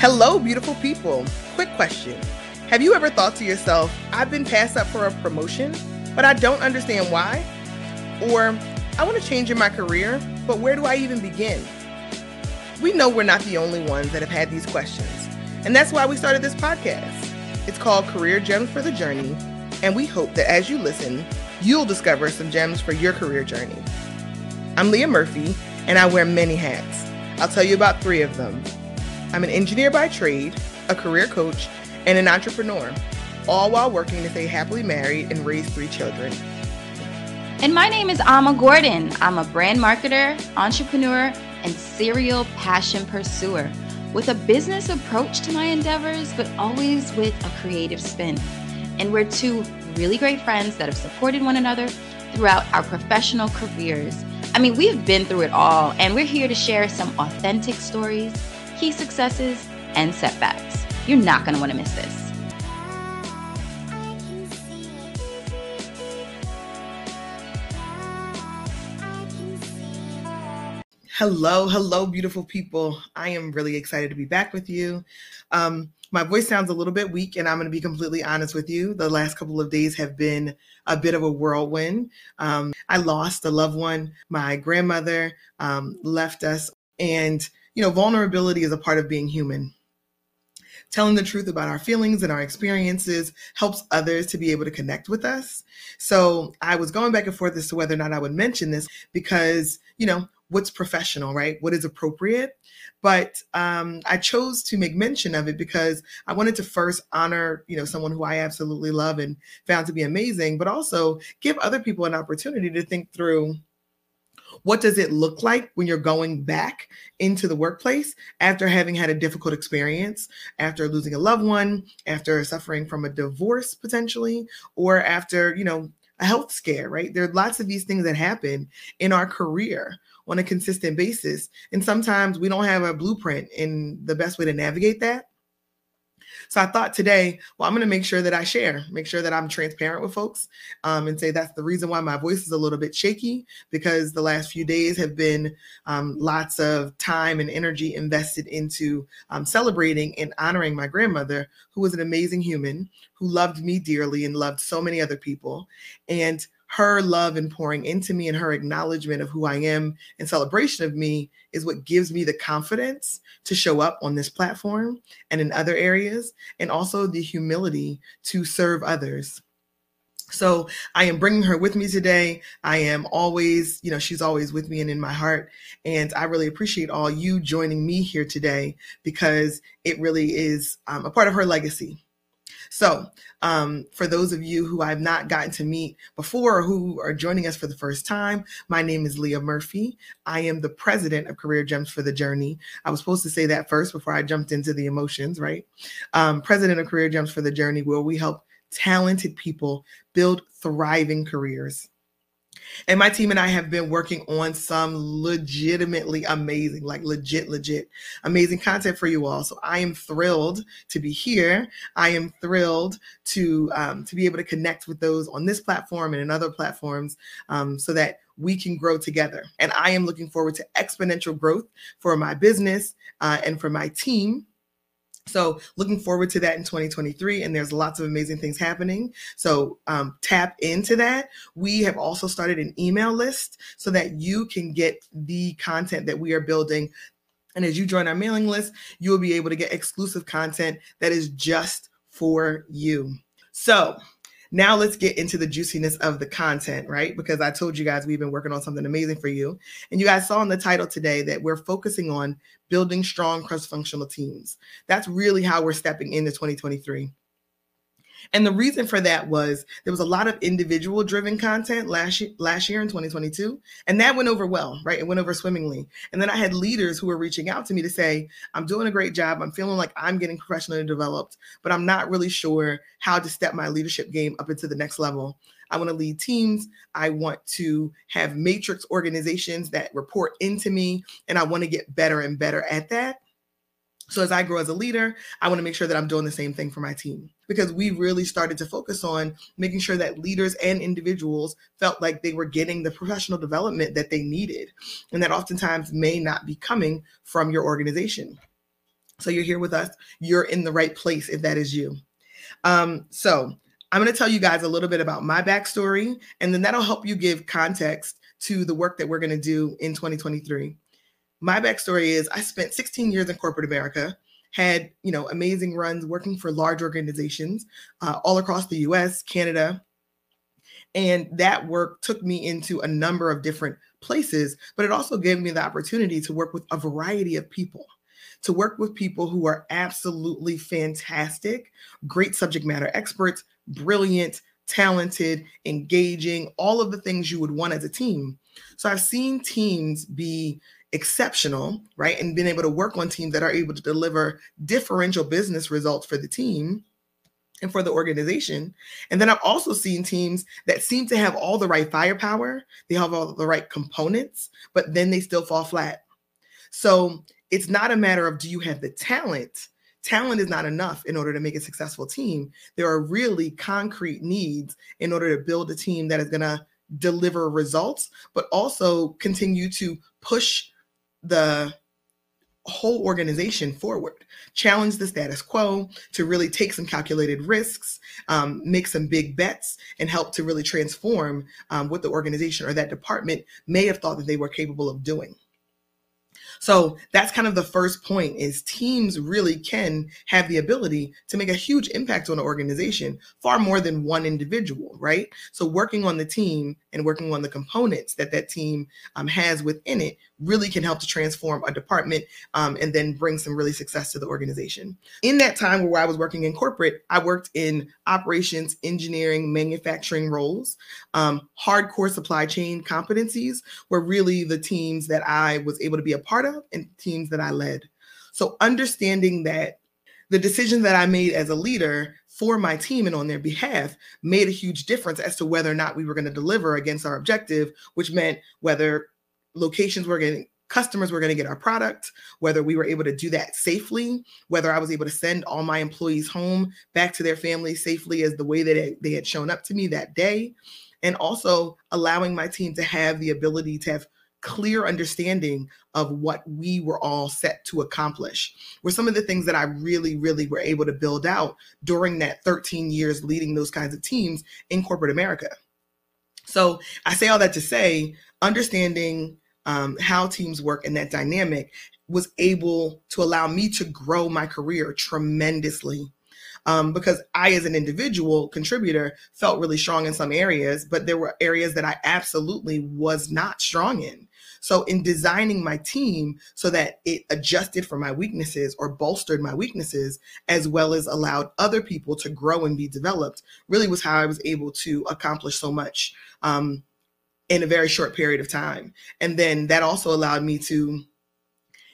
Hello, beautiful people. Quick question Have you ever thought to yourself, I've been passed up for a promotion, but I don't understand why? Or, I want to change in my career, but where do I even begin? We know we're not the only ones that have had these questions, and that's why we started this podcast. It's called Career Gems for the Journey, and we hope that as you listen, you'll discover some gems for your career journey. I'm Leah Murphy, and I wear many hats. I'll tell you about three of them. I'm an engineer by trade, a career coach, and an entrepreneur, all while working to stay happily married and raise three children. And my name is Alma Gordon. I'm a brand marketer, entrepreneur, and serial passion pursuer with a business approach to my endeavors, but always with a creative spin. And we're two really great friends that have supported one another throughout our professional careers. I mean, we've been through it all, and we're here to share some authentic stories key successes, and setbacks. You're not going to want to miss this. Hello, hello, beautiful people. I am really excited to be back with you. Um, my voice sounds a little bit weak, and I'm going to be completely honest with you. The last couple of days have been a bit of a whirlwind. Um, I lost a loved one. My grandmother um, left us, and you know, vulnerability is a part of being human. Telling the truth about our feelings and our experiences helps others to be able to connect with us. So I was going back and forth as to whether or not I would mention this because, you know, what's professional, right? What is appropriate? But um, I chose to make mention of it because I wanted to first honor, you know, someone who I absolutely love and found to be amazing, but also give other people an opportunity to think through what does it look like when you're going back into the workplace after having had a difficult experience, after losing a loved one, after suffering from a divorce potentially, or after, you know, a health scare, right? There are lots of these things that happen in our career on a consistent basis. And sometimes we don't have a blueprint in the best way to navigate that. So I thought today, well, I'm going to make sure that I share, make sure that I'm transparent with folks um, and say that's the reason why my voice is a little bit shaky because the last few days have been um, lots of time and energy invested into um, celebrating and honoring my grandmother, who was an amazing human who loved me dearly and loved so many other people. And her love and pouring into me and her acknowledgement of who I am and celebration of me is what gives me the confidence to show up on this platform and in other areas, and also the humility to serve others. So I am bringing her with me today. I am always, you know, she's always with me and in my heart. And I really appreciate all you joining me here today because it really is um, a part of her legacy. So, um, for those of you who I've not gotten to meet before or who are joining us for the first time, my name is Leah Murphy. I am the president of Career Gems for the Journey. I was supposed to say that first before I jumped into the emotions, right? Um, president of Career Gems for the Journey, where we help talented people build thriving careers. And my team and I have been working on some legitimately amazing, like legit, legit amazing content for you all. So I am thrilled to be here. I am thrilled to um, to be able to connect with those on this platform and in other platforms, um, so that we can grow together. And I am looking forward to exponential growth for my business uh, and for my team so looking forward to that in 2023 and there's lots of amazing things happening. So um, tap into that. We have also started an email list so that you can get the content that we are building. And as you join our mailing list you will be able to get exclusive content that is just for you. So now let's get into the juiciness of the content, right? Because I told you guys we've been working on something amazing for you. And you guys saw in the title today that we're focusing on building strong cross-functional teams. That's really how we're stepping into 2023. And the reason for that was there was a lot of individual driven content last year, last year in 2022, and that went over well, right? It went over swimmingly. And then I had leaders who were reaching out to me to say, "I'm doing a great job. I'm feeling like I'm getting professionally developed, but I'm not really sure how to step my leadership game up into the next level." I want to lead teams. I want to have matrix organizations that report into me, and I want to get better and better at that. So as I grow as a leader, I want to make sure that I'm doing the same thing for my team because we really started to focus on making sure that leaders and individuals felt like they were getting the professional development that they needed and that oftentimes may not be coming from your organization. So you're here with us. You're in the right place if that is you. Um, so I'm going to tell you guys a little bit about my backstory, and then that'll help you give context to the work that we're going to do in 2023. My backstory is I spent 16 years in corporate America, had you know amazing runs working for large organizations uh, all across the U.S., Canada, and that work took me into a number of different places. But it also gave me the opportunity to work with a variety of people to work with people who are absolutely fantastic, great subject matter experts, brilliant, talented, engaging, all of the things you would want as a team. So I've seen teams be exceptional, right? And being able to work on teams that are able to deliver differential business results for the team and for the organization. And then I've also seen teams that seem to have all the right firepower, they have all the right components, but then they still fall flat. So it's not a matter of do you have the talent? Talent is not enough in order to make a successful team. There are really concrete needs in order to build a team that is going to deliver results, but also continue to push the whole organization forward, challenge the status quo to really take some calculated risks, um, make some big bets, and help to really transform um, what the organization or that department may have thought that they were capable of doing. So that's kind of the first point is teams really can have the ability to make a huge impact on an organization, far more than one individual, right? So working on the team and working on the components that that team um, has within it really can help to transform a department um, and then bring some really success to the organization. In that time where I was working in corporate, I worked in operations, engineering, manufacturing roles. Um, hardcore supply chain competencies were really the teams that I was able to be a part of and teams that I led. So understanding that the decision that I made as a leader for my team and on their behalf made a huge difference as to whether or not we were going to deliver against our objective, which meant whether locations were getting customers were going to get our product, whether we were able to do that safely, whether I was able to send all my employees home back to their families safely as the way that they had shown up to me that day, and also allowing my team to have the ability to have clear understanding of what we were all set to accomplish were some of the things that I really, really were able to build out during that 13 years leading those kinds of teams in corporate America. So I say all that to say, understanding um, how teams work and that dynamic was able to allow me to grow my career tremendously. Um, because I, as an individual contributor, felt really strong in some areas, but there were areas that I absolutely was not strong in. So, in designing my team so that it adjusted for my weaknesses or bolstered my weaknesses, as well as allowed other people to grow and be developed, really was how I was able to accomplish so much um, in a very short period of time. And then that also allowed me to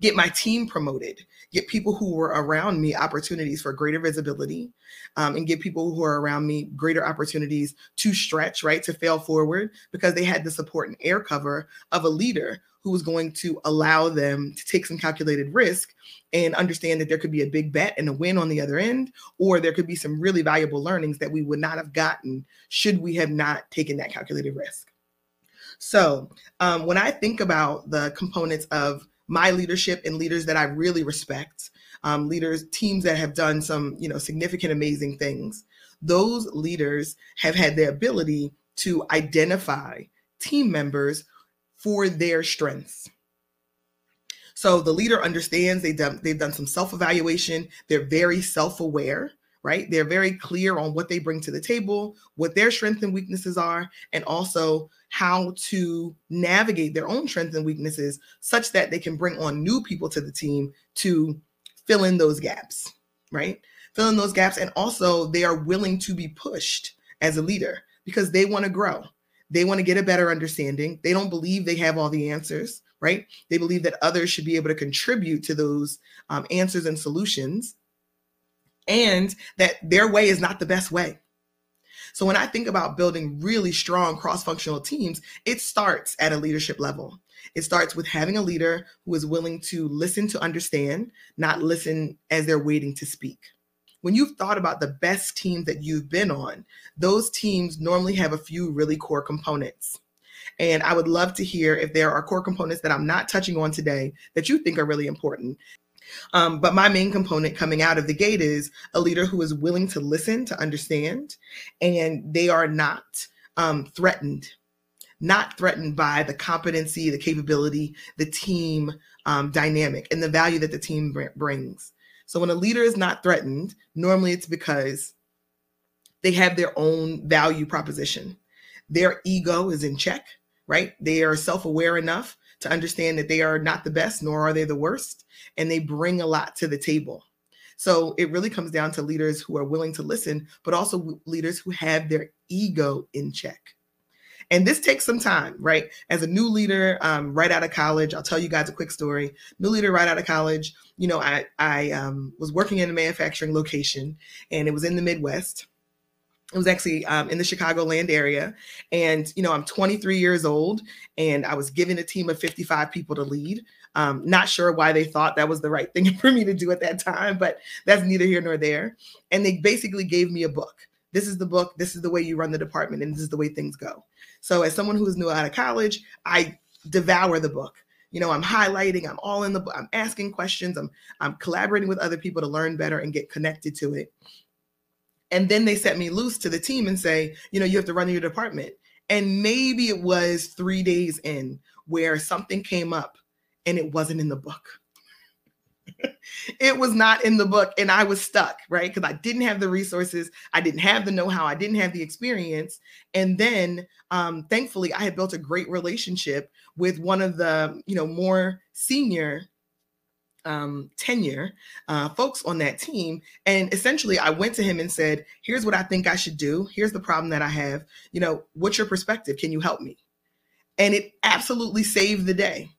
get my team promoted, get people who were around me opportunities for greater visibility, um, and give people who are around me greater opportunities to stretch, right, to fail forward because they had the support and air cover of a leader who was going to allow them to take some calculated risk and understand that there could be a big bet and a win on the other end, or there could be some really valuable learnings that we would not have gotten should we have not taken that calculated risk. So um, when I think about the components of my leadership and leaders that I really respect, um, leaders, teams that have done some, you know, significant, amazing things, those leaders have had the ability to identify team members for their strengths. So the leader understands they've done, they've done some self evaluation. They're very self aware right? They're very clear on what they bring to the table, what their strengths and weaknesses are, and also how to navigate their own strengths and weaknesses such that they can bring on new people to the team to fill in those gaps, right? Fill in those gaps. And also, they are willing to be pushed as a leader because they want to grow. They want to get a better understanding. They don't believe they have all the answers, right? They believe that others should be able to contribute to those um, answers and solutions and that their way is not the best way. So when I think about building really strong cross functional teams, it starts at a leadership level. It starts with having a leader who is willing to listen to understand, not listen as they're waiting to speak. When you've thought about the best teams that you've been on, those teams normally have a few really core components. And I would love to hear if there are core components that I'm not touching on today that you think are really important Um, but my main component coming out of the gate is a leader who is willing to listen, to understand, and they are not um, threatened, not threatened by the competency, the capability, the team um, dynamic, and the value that the team br- brings. So when a leader is not threatened, normally it's because they have their own value proposition. Their ego is in check, right? They are self aware enough to understand that they are not the best, nor are they the worst, and they bring a lot to the table. So it really comes down to leaders who are willing to listen, but also leaders who have their ego in check. And this takes some time, right? As a new leader, um, right out of college, I'll tell you guys a quick story. New leader right out of college, you know, I I um, was working in a manufacturing location, and it was in the Midwest it was actually um, in the Chicagoland area. And, you know, I'm 23 years old and I was given a team of 55 people to lead. Um, not sure why they thought that was the right thing for me to do at that time, but that's neither here nor there. And they basically gave me a book. This is the book. This is the way you run the department, and this is the way things go. So, as someone who is new out of college, I devour the book. You know, I'm highlighting. I'm all in the. I'm asking questions. I'm I'm collaborating with other people to learn better and get connected to it. And then they set me loose to the team and say, you know, you have to run your department. And maybe it was three days in where something came up and it wasn't in the book. it was not in the book and I was stuck, right? Because I didn't have the resources, I didn't have the know how, I didn't have the experience. And then um, thankfully, I had built a great relationship with one of the, you know, more senior um, tenure uh, folks on that team. And essentially, I went to him and said, Here's what I think I should do. Here's the problem that I have. You know, what's your perspective? Can you help me? And it absolutely saved the day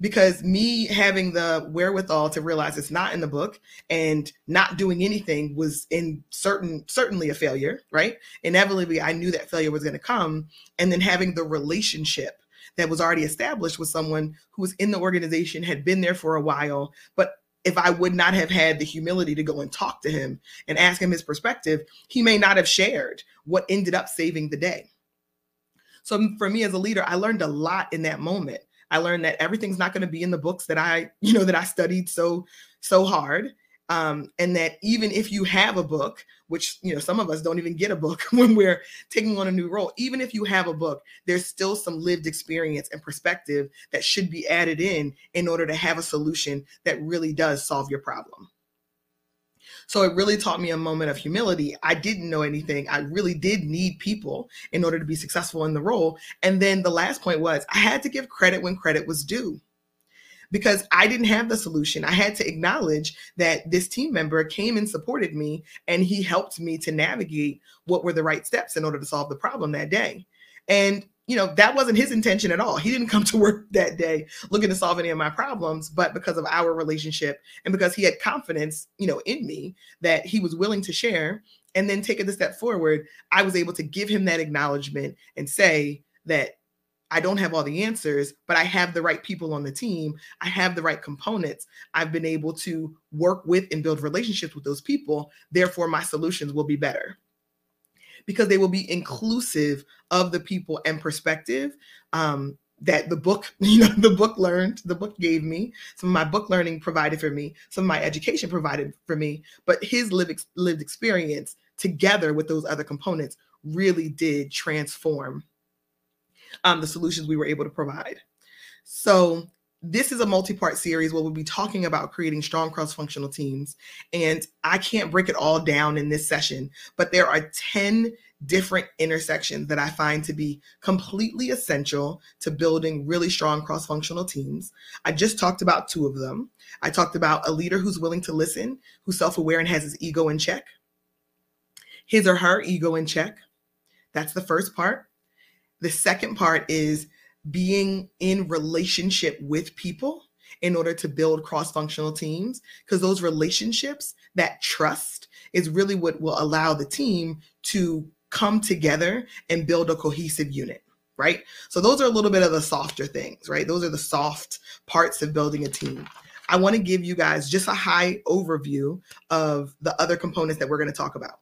because me having the wherewithal to realize it's not in the book and not doing anything was in certain certainly a failure right inevitably i knew that failure was going to come and then having the relationship that was already established with someone who was in the organization, had been there for a while, but if I would not have had the humility to go and talk to him and ask him his perspective, he may not have shared what ended up saving the day. So for me as a leader, I learned a lot in that moment. I learned that everything's not going to be in the books that I, you know, that I studied so so hard um, and that even if you have a book which you know some of us don't even get a book when we're taking on a new role even if you have a book there's still some lived experience and perspective that should be added in in order to have a solution that really does solve your problem so it really taught me a moment of humility. I didn't know anything. I really did need people in order to be successful in the role. And then the last point was I had to give credit when credit was due because I didn't have the solution. I had to acknowledge that this team member came and supported me and he helped me to navigate what were the right steps in order to solve the problem that day. And you know, that wasn't his intention at all. He didn't come to work that day looking to solve any of my problems, but because of our relationship and because he had confidence, you know, in me that he was willing to share and then take it a step forward, I was able to give him that acknowledgement and say that I don't have all the answers, but I have the right people on the team. I have the right components. I've been able to work with and build relationships with those people. Therefore, my solutions will be better because they will be inclusive of the people and perspective um, that the book, you know, the book learned, the book gave me. Some of my book learning provided for me, some of my education provided for me, but his lived, lived experience together with those other components really did transform um, the solutions we were able to provide. So this is a multi-part series where we'll be talking about creating strong cross-functional teams. And i can't break it all down in this session but there are 10 different intersections that i find to be completely essential to building really strong cross-functional teams. I just talked about two of them. I talked about a leader who's willing to listen who's self-aware and has his ego in check his or her ego in check. That's the first part the second part is being in relationship with people in order to build cross functional teams, because those relationships, that trust, is really what will allow the team to come together and build a cohesive unit right? So those are a little bit of the softer things, right? Those are the soft parts of building a team. I want to give you guys just a high overview of the other components that we're going to talk about.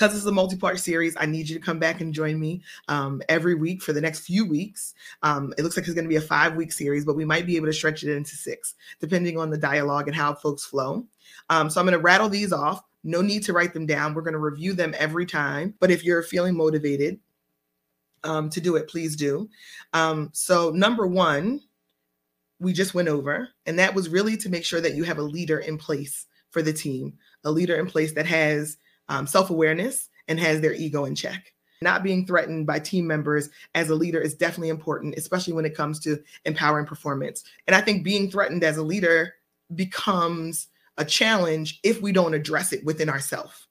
Because is a multi part series, I need you to come back and join me um, every week for the next few weeks. Um, it looks like it's going to be a five week series, but we might be able to stretch it into six, depending on the dialogue and how folks flow. Um, so I'm going to rattle these off. No need to write them down. We're going to review them every time. But if you're feeling motivated um, to do it, please do. Um, so, number one, we just went over, and that was really to make sure that you have a leader in place for the team, a leader in place that has um, self awareness and has their ego in check. Not being threatened by team members as a leader is definitely important, especially when it comes to empowering performance. And I think being threatened as a leader becomes a challenge if we don't address it within ourselves.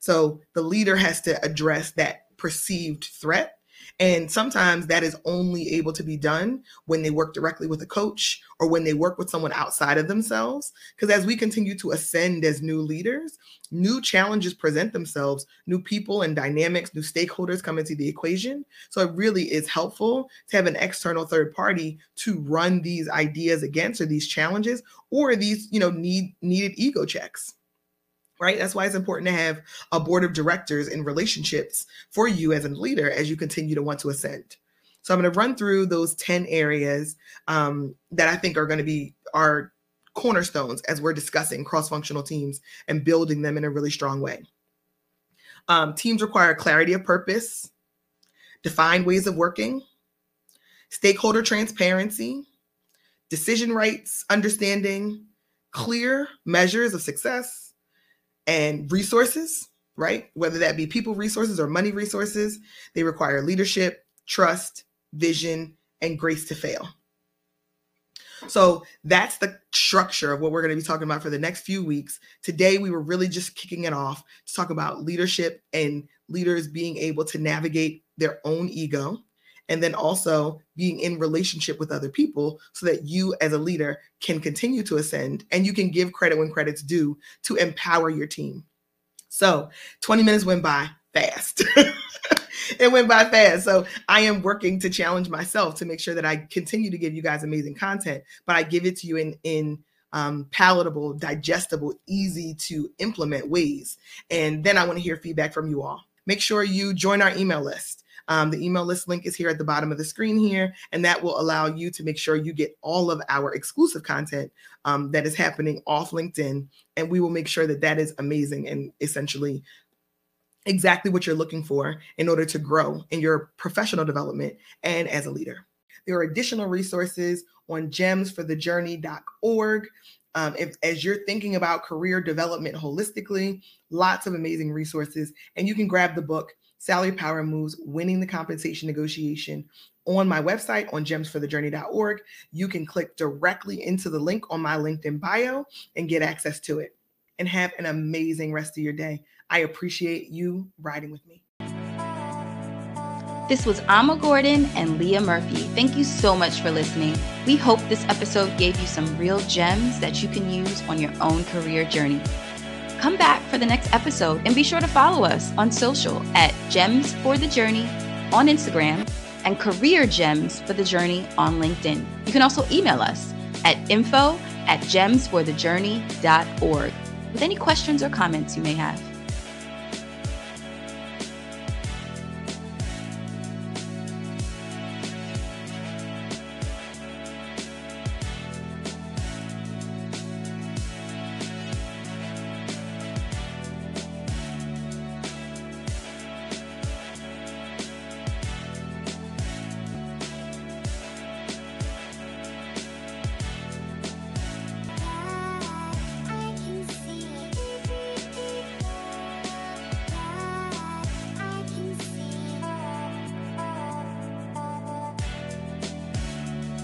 So the leader has to address that perceived threat and sometimes that is only able to be done when they work directly with a coach or when they work with someone outside of themselves. Because as we continue to ascend as new leaders, new challenges present themselves, new people and dynamics, new stakeholders come into the equation. So it really is helpful to have an external third party to run these ideas against or these challenges or these, you know, need needed ego checks right? That's why it's important to have a board of directors and relationships for you as a leader as you continue to want to ascend. So I'm going to run through those 10 areas um, that I think are going to be our cornerstones as we're discussing cross-functional teams and building them in a really strong way. Um, teams require clarity of purpose, defined ways of working, stakeholder transparency, decision rights understanding, clear measures of success, and resources, right? Whether that be people resources or money resources, they require leadership, trust, vision, and grace to fail. So that's the structure of what we're going to be talking about for the next few weeks. Today, we were really just kicking it off to talk about leadership and leaders being able to navigate their own ego and then also being in relationship with other people so that you as a leader can continue to ascend and you can give credit when credit's due to empower your team. So 20 minutes went by fast. it went by fast. So I am working to challenge myself to make sure that I continue to give you guys amazing content, but I give it to you in in um, palatable, digestible, easy to implement ways. And then I want to hear feedback from you all. Make sure you join our email list. Um, the email list link is here at the bottom of the screen here, and that will allow you to make sure you get all of our exclusive content um, that is happening off LinkedIn. And we will make sure that that is amazing and essentially exactly what you're looking for in order to grow in your professional development and as a leader. There are additional resources on gemsforthejourney.org. Um, if, as you're thinking about career development holistically, lots of amazing resources. And you can grab the book Salary Power Moves Winning the Compensation Negotiation on my website on gemsforthejourney.org. You can click directly into the link on my LinkedIn bio and get access to it. And have an amazing rest of your day. I appreciate you riding with me. This was Ama Gordon and Leah Murphy. Thank you so much for listening. We hope this episode gave you some real gems that you can use on your own career journey. Come back for the next episode and be sure to follow us on social at Gems for the Journey on Instagram and Career Gems for the Journey on LinkedIn. You can also email us at info at gemsforthejourney.org with any questions or comments you may have.